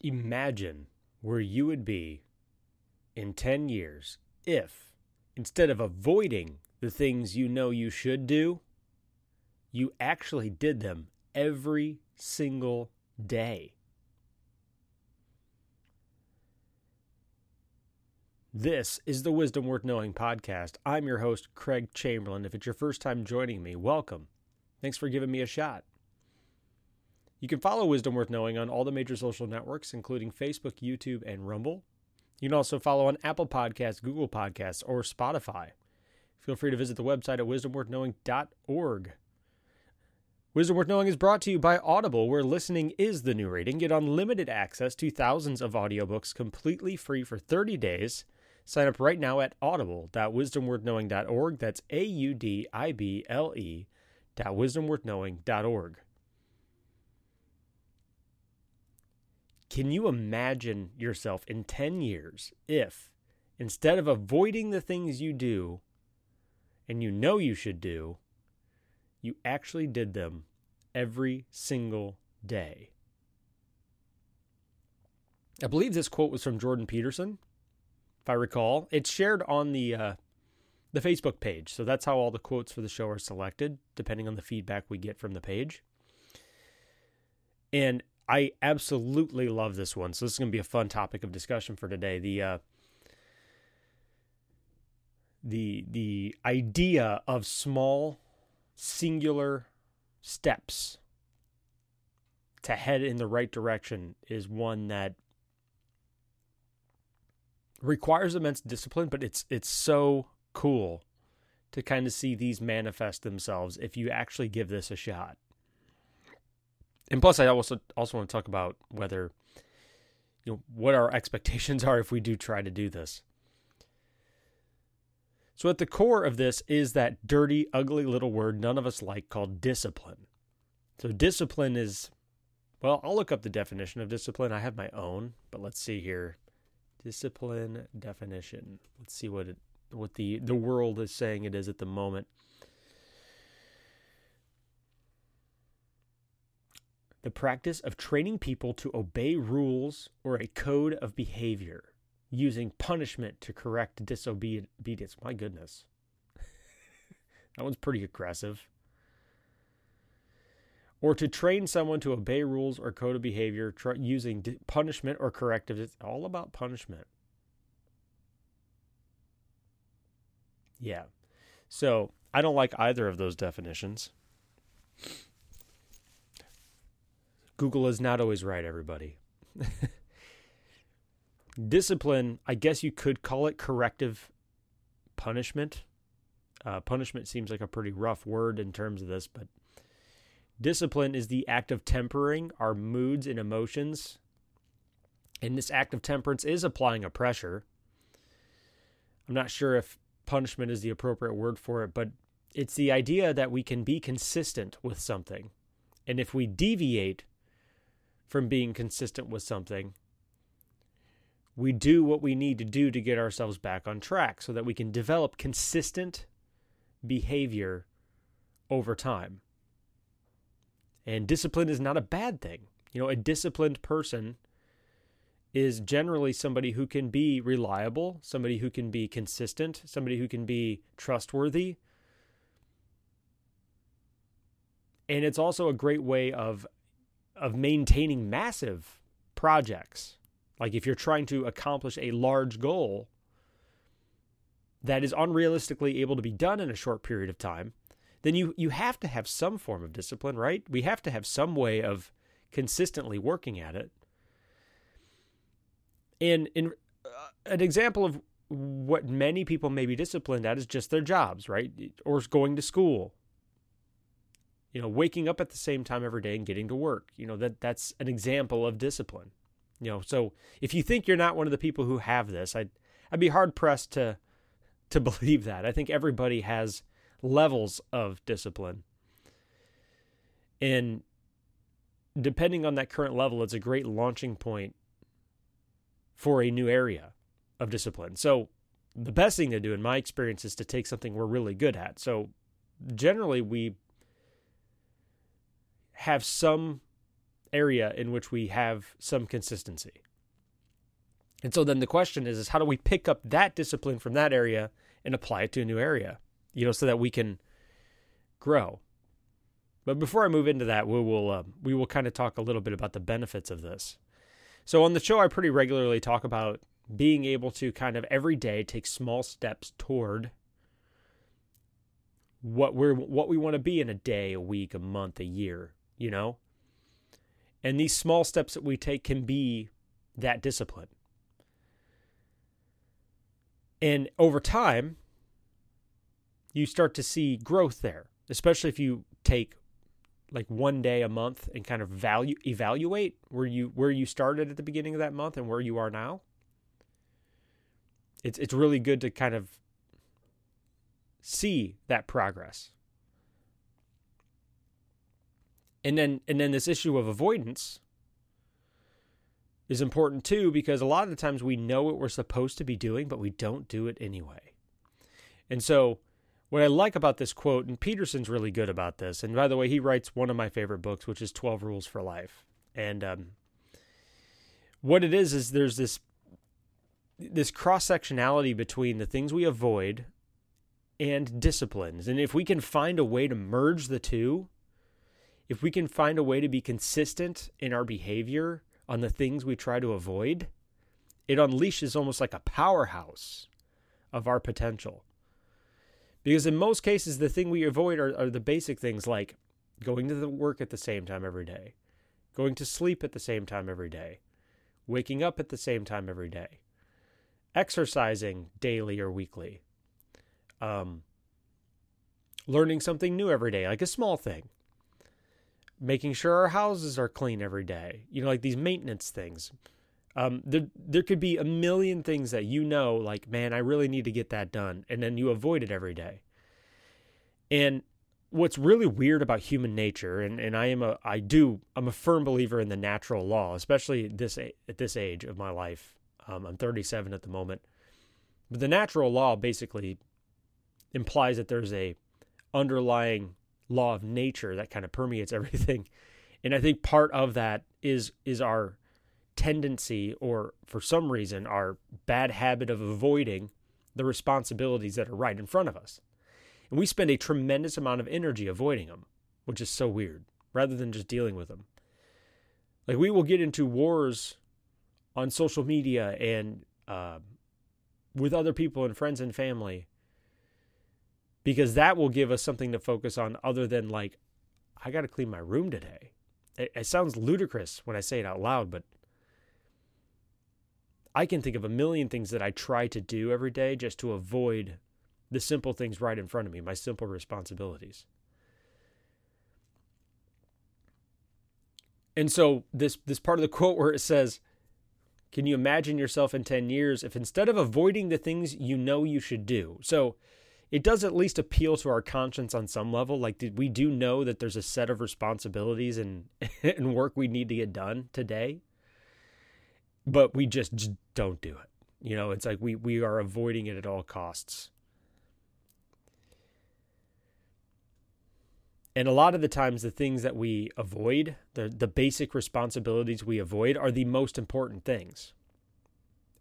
Imagine where you would be in 10 years if, instead of avoiding the things you know you should do, you actually did them every single day. This is the Wisdom Worth Knowing podcast. I'm your host, Craig Chamberlain. If it's your first time joining me, welcome. Thanks for giving me a shot. You can follow Wisdom Worth Knowing on all the major social networks, including Facebook, YouTube, and Rumble. You can also follow on Apple Podcasts, Google Podcasts, or Spotify. Feel free to visit the website at wisdomworthknowing.org. Wisdom Worth Knowing is brought to you by Audible, where listening is the new reading. Get unlimited access to thousands of audiobooks completely free for 30 days. Sign up right now at audible.wisdomworthknowing.org. That's A U D I B L E dot wisdomworthknowing.org. Can you imagine yourself in 10 years if, instead of avoiding the things you do and you know you should do, you actually did them every single day? I believe this quote was from Jordan Peterson, if I recall. It's shared on the uh, the Facebook page, so that's how all the quotes for the show are selected, depending on the feedback we get from the page. And I absolutely love this one. So this is going to be a fun topic of discussion for today. The uh, the the idea of small singular steps to head in the right direction is one that requires immense discipline, but it's it's so cool to kind of see these manifest themselves if you actually give this a shot and plus, I also also want to talk about whether you know what our expectations are if we do try to do this. So at the core of this is that dirty, ugly little word none of us like called discipline. So discipline is well, I'll look up the definition of discipline. I have my own, but let's see here. Discipline definition. Let's see what it what the the world is saying it is at the moment. The practice of training people to obey rules or a code of behavior, using punishment to correct disobedience. My goodness. that one's pretty aggressive. Or to train someone to obey rules or code of behavior tr- using punishment or corrective. It's all about punishment. Yeah. So I don't like either of those definitions. Google is not always right, everybody. Discipline, I guess you could call it corrective punishment. Uh, punishment seems like a pretty rough word in terms of this, but discipline is the act of tempering our moods and emotions. And this act of temperance is applying a pressure. I'm not sure if punishment is the appropriate word for it, but it's the idea that we can be consistent with something. And if we deviate from being consistent with something, we do what we need to do to get ourselves back on track so that we can develop consistent behavior over time. And discipline is not a bad thing. You know, a disciplined person is generally somebody who can be reliable, somebody who can be consistent, somebody who can be trustworthy. And it's also a great way of of maintaining massive projects. Like if you're trying to accomplish a large goal that is unrealistically able to be done in a short period of time, then you you have to have some form of discipline, right? We have to have some way of consistently working at it. And in uh, an example of what many people may be disciplined at is just their jobs, right? Or going to school you know waking up at the same time every day and getting to work. You know that that's an example of discipline you know. So if you think you're not one of the people who have this i'd i'd be hard pressed to to believe that. I think everybody has levels of discipline. And depending on that current level it's a great launching point for a new area of discipline. So the best thing to do in my experience is to take something we're really good at. So generally we have some area in which we have some consistency. And so then the question is, is how do we pick up that discipline from that area and apply it to a new area, you know, so that we can grow. But before I move into that, we will uh, we will kind of talk a little bit about the benefits of this. So on the show, I pretty regularly talk about being able to kind of every day take small steps toward what we're what we want to be in a day, a week, a month, a year, you know? And these small steps that we take can be that discipline. And over time, you start to see growth there, especially if you take like one day a month and kind of value evaluate where you where you started at the beginning of that month and where you are now. It's it's really good to kind of see that progress. And then and then this issue of avoidance is important too because a lot of the times we know what we're supposed to be doing but we don't do it anyway. And so what I like about this quote, and Peterson's really good about this, and by the way, he writes one of my favorite books, which is 12 Rules for Life. And um, what it is, is there's this this cross sectionality between the things we avoid and disciplines. And if we can find a way to merge the two, if we can find a way to be consistent in our behavior on the things we try to avoid, it unleashes almost like a powerhouse of our potential. Because in most cases, the thing we avoid are, are the basic things like going to the work at the same time every day, going to sleep at the same time every day, waking up at the same time every day, exercising daily or weekly, um, learning something new every day, like a small thing, making sure our houses are clean every day, you know, like these maintenance things. Um, there, there could be a million things that you know, like, man, I really need to get that done. And then you avoid it every day. And what's really weird about human nature, and, and I am a, I do, I'm a firm believer in the natural law, especially this, at this age of my life. Um, I'm 37 at the moment. But the natural law basically implies that there's a underlying law of nature that kind of permeates everything. And I think part of that is is our tendency or for some reason our bad habit of avoiding the responsibilities that are right in front of us. And we spend a tremendous amount of energy avoiding them, which is so weird, rather than just dealing with them. Like we will get into wars on social media and uh, with other people and friends and family because that will give us something to focus on other than like, I got to clean my room today. It, it sounds ludicrous when I say it out loud, but I can think of a million things that I try to do every day just to avoid the simple things right in front of me, my simple responsibilities. And so this this part of the quote where it says, "Can you imagine yourself in 10 years if instead of avoiding the things you know you should do?" So it does at least appeal to our conscience on some level. Like we do know that there's a set of responsibilities and and work we need to get done today? but we just, just don't do it. You know, it's like we we are avoiding it at all costs. And a lot of the times the things that we avoid, the the basic responsibilities we avoid are the most important things.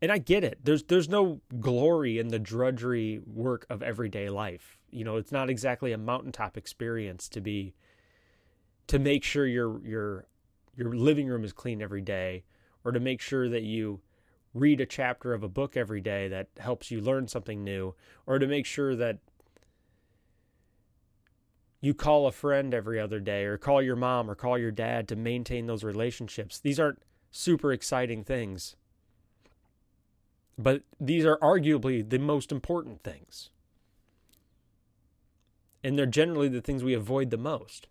And I get it. There's there's no glory in the drudgery work of everyday life. You know, it's not exactly a mountaintop experience to be to make sure your your your living room is clean every day or to make sure that you read a chapter of a book every day that helps you learn something new, or to make sure that you call a friend every other day, or call your mom or call your dad to maintain those relationships. These aren't super exciting things, but these are arguably the most important things. And they're generally the things we avoid the most.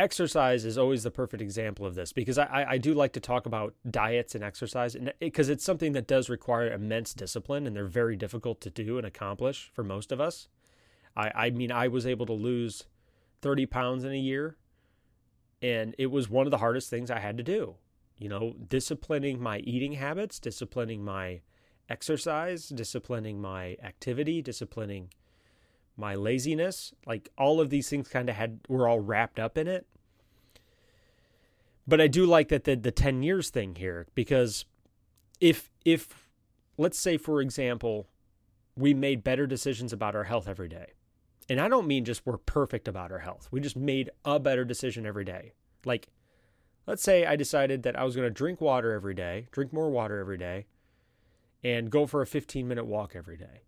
exercise is always the perfect example of this because I, I do like to talk about diets and exercise because it's something that does require immense discipline and they're very difficult to do and accomplish for most of us. I, I mean, I was able to lose 30 pounds in a year and it was one of the hardest things I had to do. You know, disciplining my eating habits, disciplining my exercise, disciplining my activity, disciplining my laziness. Like all of these things kind of had were all wrapped up in it. But I do like that the the 10 years thing here because if if let's say for example we made better decisions about our health every day. And I don't mean just we're perfect about our health. We just made a better decision every day. Like let's say I decided that I was going to drink water every day, drink more water every day, and go for a 15 minute walk every day.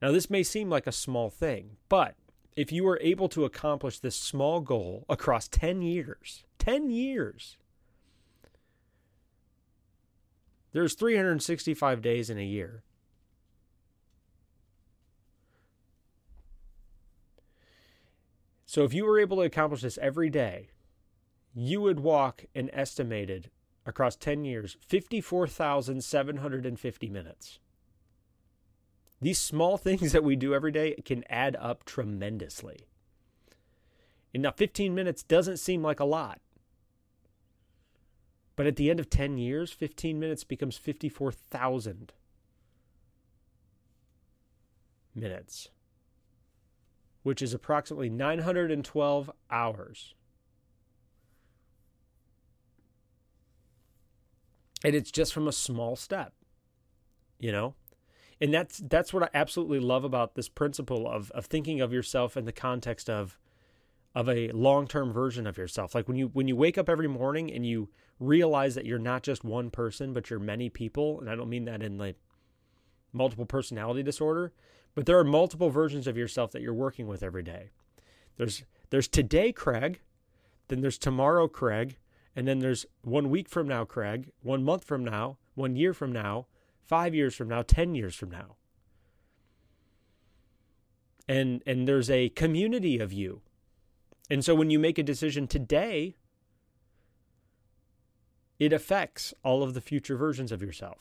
Now, this may seem like a small thing, but if you were able to accomplish this small goal across 10 years, 10 years, there's 365 days in a year. So if you were able to accomplish this every day, you would walk an estimated across 10 years 54,750 minutes. These small things that we do every day can add up tremendously. And now 15 minutes doesn't seem like a lot. But at the end of 10 years, 15 minutes becomes 54,000 minutes, which is approximately 912 hours. And it's just from a small step, you know? And that's that's what I absolutely love about this principle of of thinking of yourself in the context of of a long-term version of yourself. Like when you when you wake up every morning and you realize that you're not just one person, but you're many people, and I don't mean that in like multiple personality disorder, but there are multiple versions of yourself that you're working with every day. There's there's today Craig, then there's tomorrow Craig, and then there's one week from now, Craig, one month from now, one year from now, five years from now, 10 years from now. And, and there's a community of you. And so when you make a decision today, it affects all of the future versions of yourself.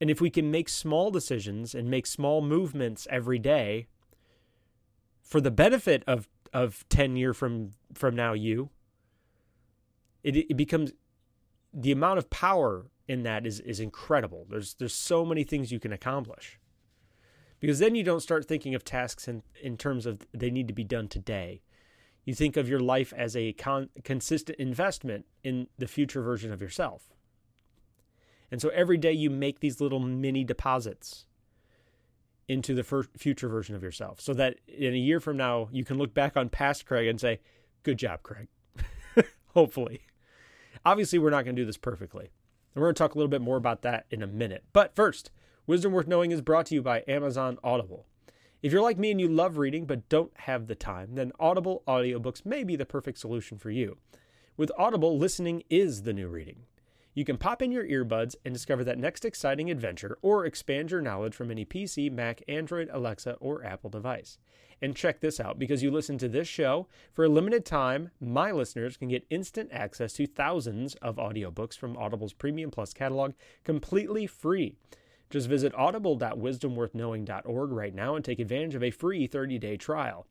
And if we can make small decisions and make small movements every day for the benefit of, of 10 year from, from now you, it, it becomes the amount of power in that is is incredible. There's there's so many things you can accomplish. Because then you don't start thinking of tasks in, in terms of they need to be done today. You think of your life as a con- consistent investment in the future version of yourself. And so every day you make these little mini deposits into the future version of yourself so that in a year from now you can look back on past Craig and say, "Good job, Craig." Hopefully. Obviously, we're not going to do this perfectly. And we're going to talk a little bit more about that in a minute. But first, Wisdom Worth Knowing is brought to you by Amazon Audible. If you're like me and you love reading but don't have the time, then Audible audiobooks may be the perfect solution for you. With Audible, listening is the new reading. You can pop in your earbuds and discover that next exciting adventure or expand your knowledge from any PC, Mac, Android, Alexa, or Apple device. And check this out because you listen to this show, for a limited time, my listeners can get instant access to thousands of audiobooks from Audible's Premium Plus catalog completely free. Just visit audible.wisdomworthknowing.org right now and take advantage of a free 30 day trial.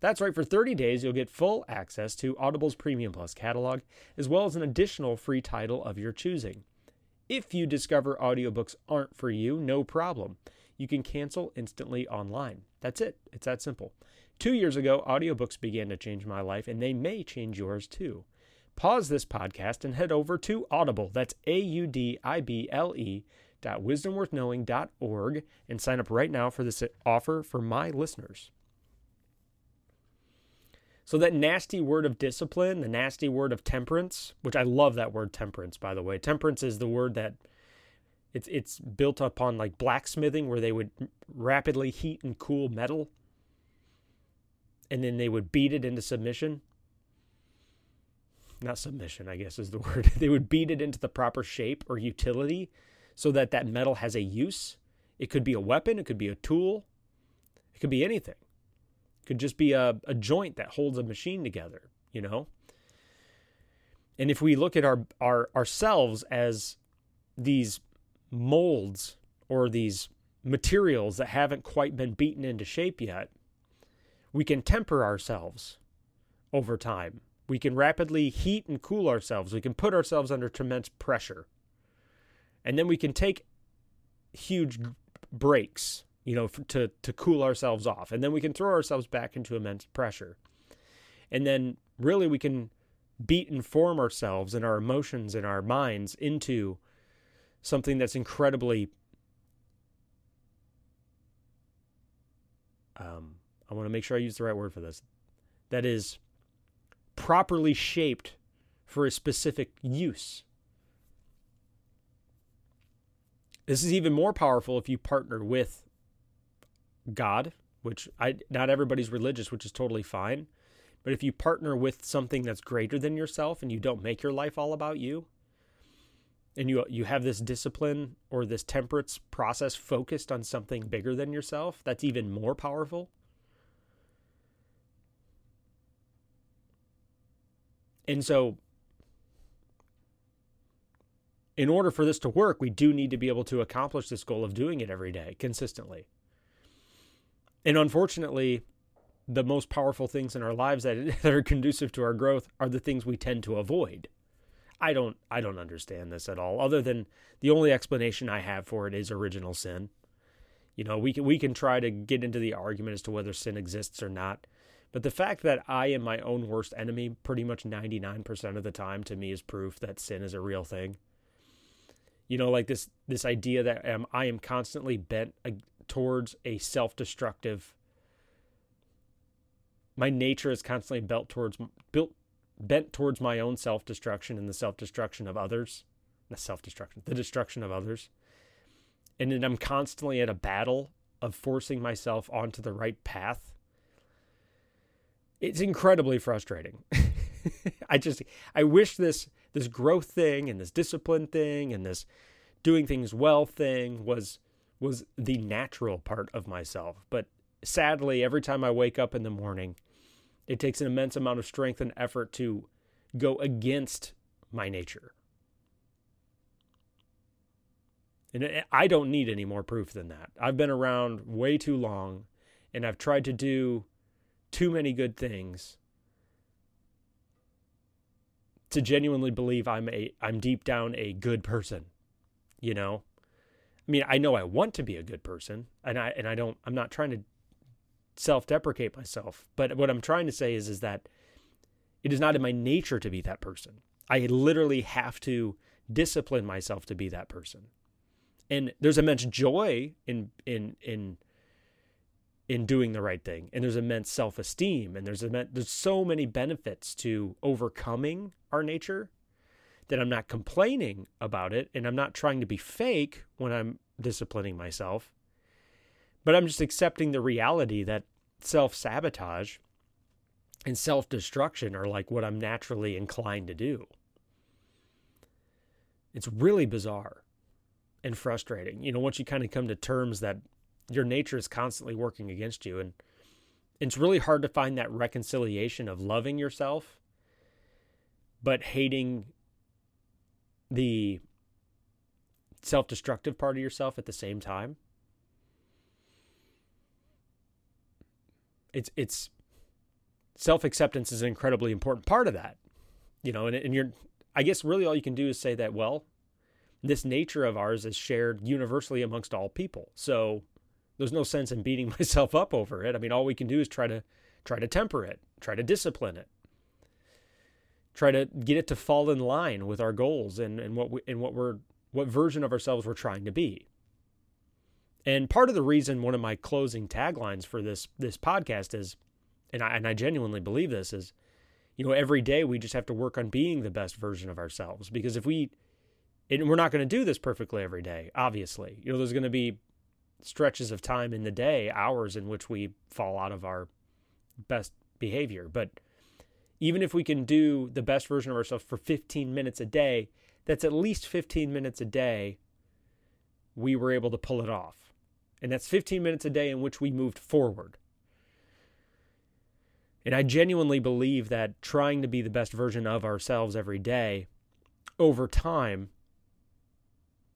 That's right, for 30 days, you'll get full access to Audible's Premium Plus catalog, as well as an additional free title of your choosing. If you discover audiobooks aren't for you, no problem. You can cancel instantly online. That's it, it's that simple. Two years ago, audiobooks began to change my life, and they may change yours too. Pause this podcast and head over to Audible. That's A U D I B L E dot wisdomworthknowing.org and sign up right now for this offer for my listeners. So that nasty word of discipline, the nasty word of temperance, which I love that word temperance by the way. Temperance is the word that it's it's built upon like blacksmithing where they would rapidly heat and cool metal and then they would beat it into submission. Not submission, I guess is the word. they would beat it into the proper shape or utility so that that metal has a use. It could be a weapon, it could be a tool, it could be anything could just be a, a joint that holds a machine together, you know? And if we look at our, our ourselves as these molds or these materials that haven't quite been beaten into shape yet, we can temper ourselves over time. We can rapidly heat and cool ourselves. We can put ourselves under tremendous pressure. And then we can take huge breaks you know, to to cool ourselves off, and then we can throw ourselves back into immense pressure, and then really we can beat and form ourselves and our emotions and our minds into something that's incredibly um, I want to make sure I use the right word for this. That is properly shaped for a specific use. This is even more powerful if you partner with God, which I not everybody's religious, which is totally fine. But if you partner with something that's greater than yourself and you don't make your life all about you, and you you have this discipline or this temperance process focused on something bigger than yourself, that's even more powerful. And so in order for this to work, we do need to be able to accomplish this goal of doing it every day consistently. And unfortunately, the most powerful things in our lives that, that are conducive to our growth are the things we tend to avoid. I don't I don't understand this at all other than the only explanation I have for it is original sin. You know, we can we can try to get into the argument as to whether sin exists or not. But the fact that I am my own worst enemy pretty much 99% of the time to me is proof that sin is a real thing. You know, like this this idea that um, I am constantly bent towards a self-destructive my nature is constantly built towards built bent towards my own self-destruction and the self-destruction of others the self-destruction the destruction of others. And then i'm constantly at a battle of forcing myself onto the right path. It's incredibly frustrating. I just i wish this this growth thing and this discipline thing and this doing things well thing was was the natural part of myself but sadly every time i wake up in the morning it takes an immense amount of strength and effort to go against my nature. And I don't need any more proof than that. I've been around way too long and I've tried to do too many good things to genuinely believe I'm a I'm deep down a good person. You know? I mean, I know I want to be a good person and I and I don't I'm not trying to self-deprecate myself. But what I'm trying to say is is that it is not in my nature to be that person. I literally have to discipline myself to be that person. And there's immense joy in in in in doing the right thing. And there's immense self-esteem and there's immense, there's so many benefits to overcoming our nature that I'm not complaining about it and I'm not trying to be fake when I'm disciplining myself. But I'm just accepting the reality that self sabotage and self destruction are like what I'm naturally inclined to do. It's really bizarre and frustrating. You know, once you kind of come to terms that your nature is constantly working against you, and it's really hard to find that reconciliation of loving yourself but hating the self destructive part of yourself at the same time. it's it's self acceptance is an incredibly important part of that. You know, and, and you're I guess really all you can do is say that well, this nature of ours is shared universally amongst all people. So there's no sense in beating myself up over it. I mean, all we can do is try to try to temper it, try to discipline it, try to get it to fall in line with our goals and, and what we and what we're what version of ourselves we're trying to be. And part of the reason one of my closing taglines for this this podcast is, and I and I genuinely believe this is, you know, every day we just have to work on being the best version of ourselves. Because if we, and we're not going to do this perfectly every day, obviously. You know, there's going to be stretches of time in the day, hours in which we fall out of our best behavior. But even if we can do the best version of ourselves for 15 minutes a day, that's at least 15 minutes a day we were able to pull it off. And that's 15 minutes a day in which we moved forward. And I genuinely believe that trying to be the best version of ourselves every day over time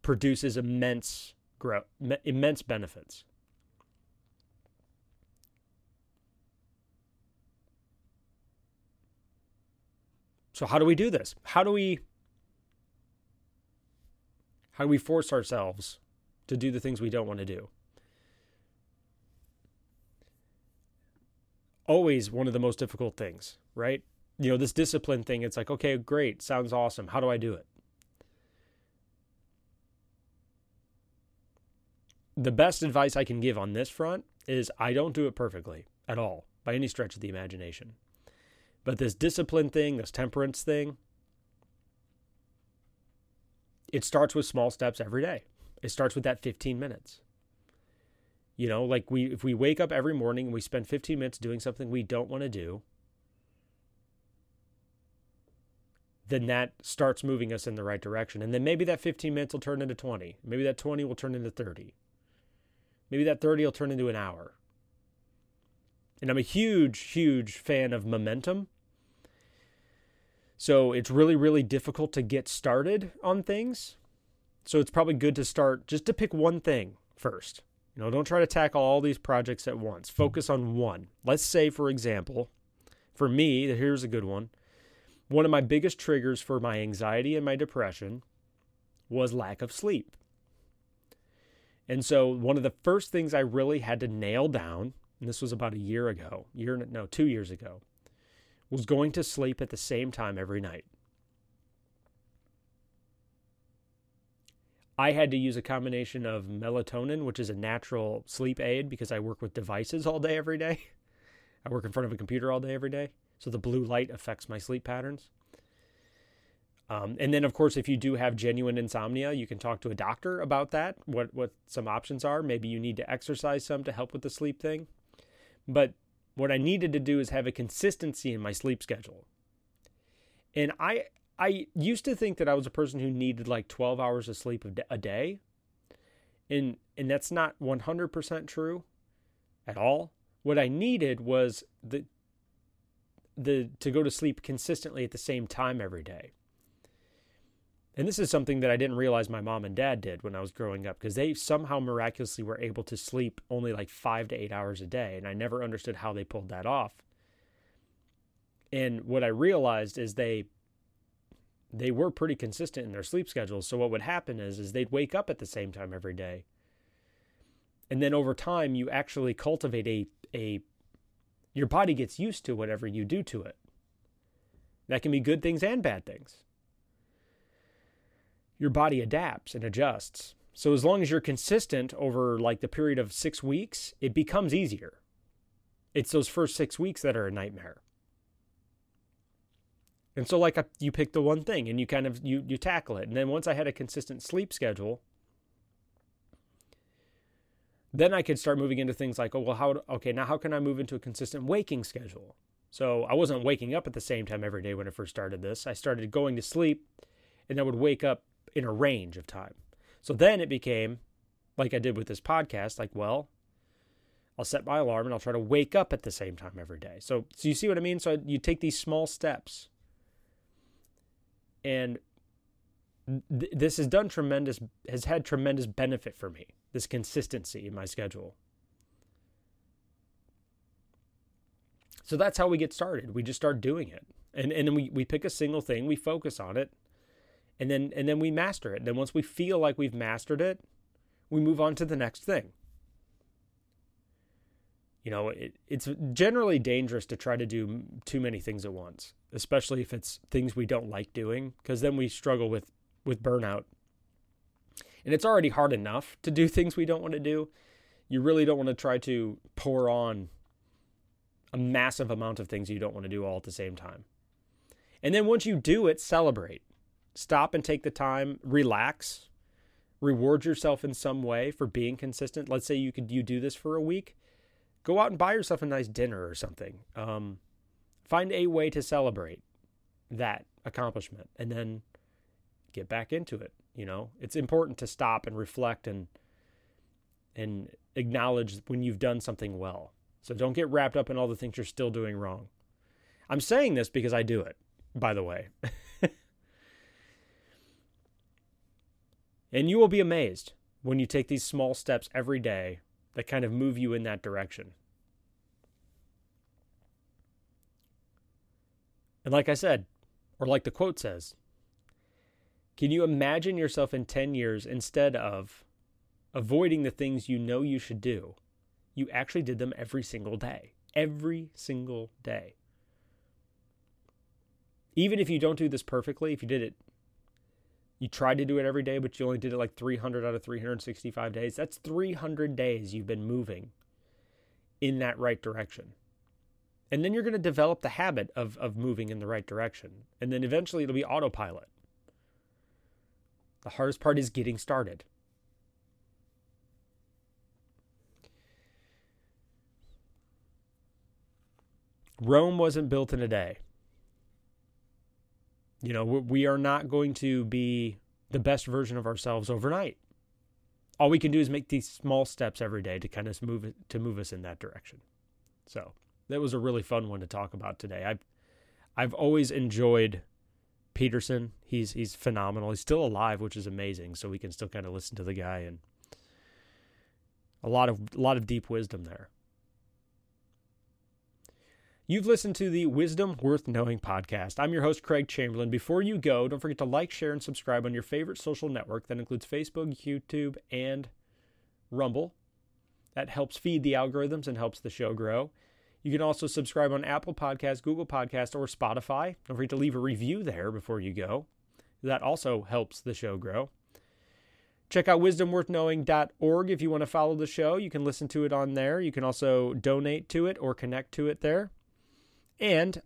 produces immense growth, immense benefits. So how do we do this? How do we how do we force ourselves to do the things we don't want to do? Always one of the most difficult things, right? You know, this discipline thing, it's like, okay, great, sounds awesome. How do I do it? The best advice I can give on this front is I don't do it perfectly at all by any stretch of the imagination. But this discipline thing, this temperance thing, it starts with small steps every day. It starts with that 15 minutes. You know, like we if we wake up every morning and we spend 15 minutes doing something we don't want to do, then that starts moving us in the right direction. And then maybe that 15 minutes will turn into 20. Maybe that 20 will turn into 30. Maybe that 30 will turn into an hour. And I'm a huge, huge fan of momentum. So it's really, really difficult to get started on things. So it's probably good to start just to pick one thing first. You know, don't try to tackle all these projects at once. Focus on one. Let's say, for example, for me, here's a good one. One of my biggest triggers for my anxiety and my depression was lack of sleep. And so, one of the first things I really had to nail down, and this was about a year ago, year no, two years ago, was going to sleep at the same time every night. I had to use a combination of melatonin, which is a natural sleep aid because I work with devices all day, every day. I work in front of a computer all day, every day. So the blue light affects my sleep patterns. Um, and then, of course, if you do have genuine insomnia, you can talk to a doctor about that, what, what some options are. Maybe you need to exercise some to help with the sleep thing. But what I needed to do is have a consistency in my sleep schedule. And I I used to think that I was a person who needed like 12 hours of sleep a day. And and that's not 100% true at all. What I needed was the the to go to sleep consistently at the same time every day. And this is something that I didn't realize my mom and dad did when I was growing up because they somehow miraculously were able to sleep only like 5 to 8 hours a day and I never understood how they pulled that off. And what I realized is they they were pretty consistent in their sleep schedules. So what would happen is is they'd wake up at the same time every day. And then over time you actually cultivate a a your body gets used to whatever you do to it. That can be good things and bad things. Your body adapts and adjusts. So as long as you're consistent over like the period of 6 weeks, it becomes easier. It's those first 6 weeks that are a nightmare. And so like you pick the one thing and you kind of you you tackle it. And then once I had a consistent sleep schedule, then I could start moving into things like, oh well, how okay, now how can I move into a consistent waking schedule? So I wasn't waking up at the same time every day when I first started this. I started going to sleep and I would wake up in a range of time. So then it became like I did with this podcast, like, well, I'll set my alarm and I'll try to wake up at the same time every day. So, so you see what I mean? So you take these small steps and th- this has done tremendous has had tremendous benefit for me this consistency in my schedule so that's how we get started we just start doing it and and then we, we pick a single thing we focus on it and then and then we master it then once we feel like we've mastered it we move on to the next thing you know, it, it's generally dangerous to try to do too many things at once, especially if it's things we don't like doing, because then we struggle with with burnout. And it's already hard enough to do things we don't want to do. You really don't want to try to pour on a massive amount of things you don't want to do all at the same time. And then once you do it, celebrate. Stop and take the time, relax, reward yourself in some way for being consistent. Let's say you could you do this for a week go out and buy yourself a nice dinner or something. Um, find a way to celebrate that accomplishment and then get back into it. You know, it's important to stop and reflect and and acknowledge when you've done something well. So don't get wrapped up in all the things you're still doing wrong. I'm saying this because I do it, by the way. and you will be amazed when you take these small steps every day that kind of move you in that direction. And like I said, or like the quote says, can you imagine yourself in 10 years instead of avoiding the things you know you should do? You actually did them every single day. every single day. Even if you don't do this perfectly, if you did it, you tried to do it every day, but you only did it like 300 out of 365 days, that's 300 days you've been moving in that right direction. And then you're going to develop the habit of, of moving in the right direction. And then eventually it'll be autopilot. The hardest part is getting started. Rome wasn't built in a day. You know, we are not going to be the best version of ourselves overnight. All we can do is make these small steps every day to kind of move to move us in that direction. So that was a really fun one to talk about today. I've I've always enjoyed Peterson. He's he's phenomenal. He's still alive, which is amazing. So we can still kind of listen to the guy and a lot of a lot of deep wisdom there. You've listened to the Wisdom Worth Knowing podcast. I'm your host, Craig Chamberlain. Before you go, don't forget to like, share, and subscribe on your favorite social network. That includes Facebook, YouTube, and Rumble. That helps feed the algorithms and helps the show grow. You can also subscribe on Apple Podcasts, Google Podcasts, or Spotify. Don't forget to leave a review there before you go. That also helps the show grow. Check out wisdomworthknowing.org if you want to follow the show. You can listen to it on there. You can also donate to it or connect to it there. And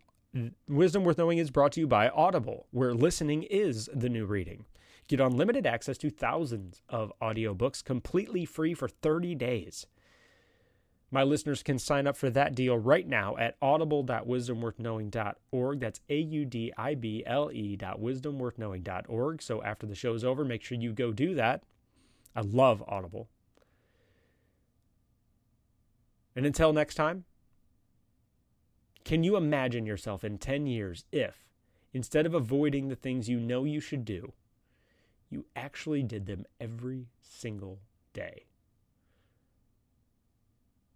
Wisdom Worth Knowing is brought to you by Audible, where listening is the new reading. Get unlimited access to thousands of audiobooks completely free for 30 days. My listeners can sign up for that deal right now at audible.wisdomworthknowing.org. That's A U D I B L E dot wisdomworthknowing.org. So after the show's over, make sure you go do that. I love Audible. And until next time, can you imagine yourself in 10 years if, instead of avoiding the things you know you should do, you actually did them every single day?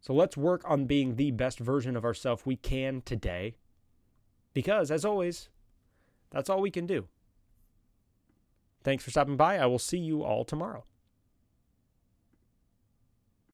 So let's work on being the best version of ourselves we can today. Because, as always, that's all we can do. Thanks for stopping by. I will see you all tomorrow.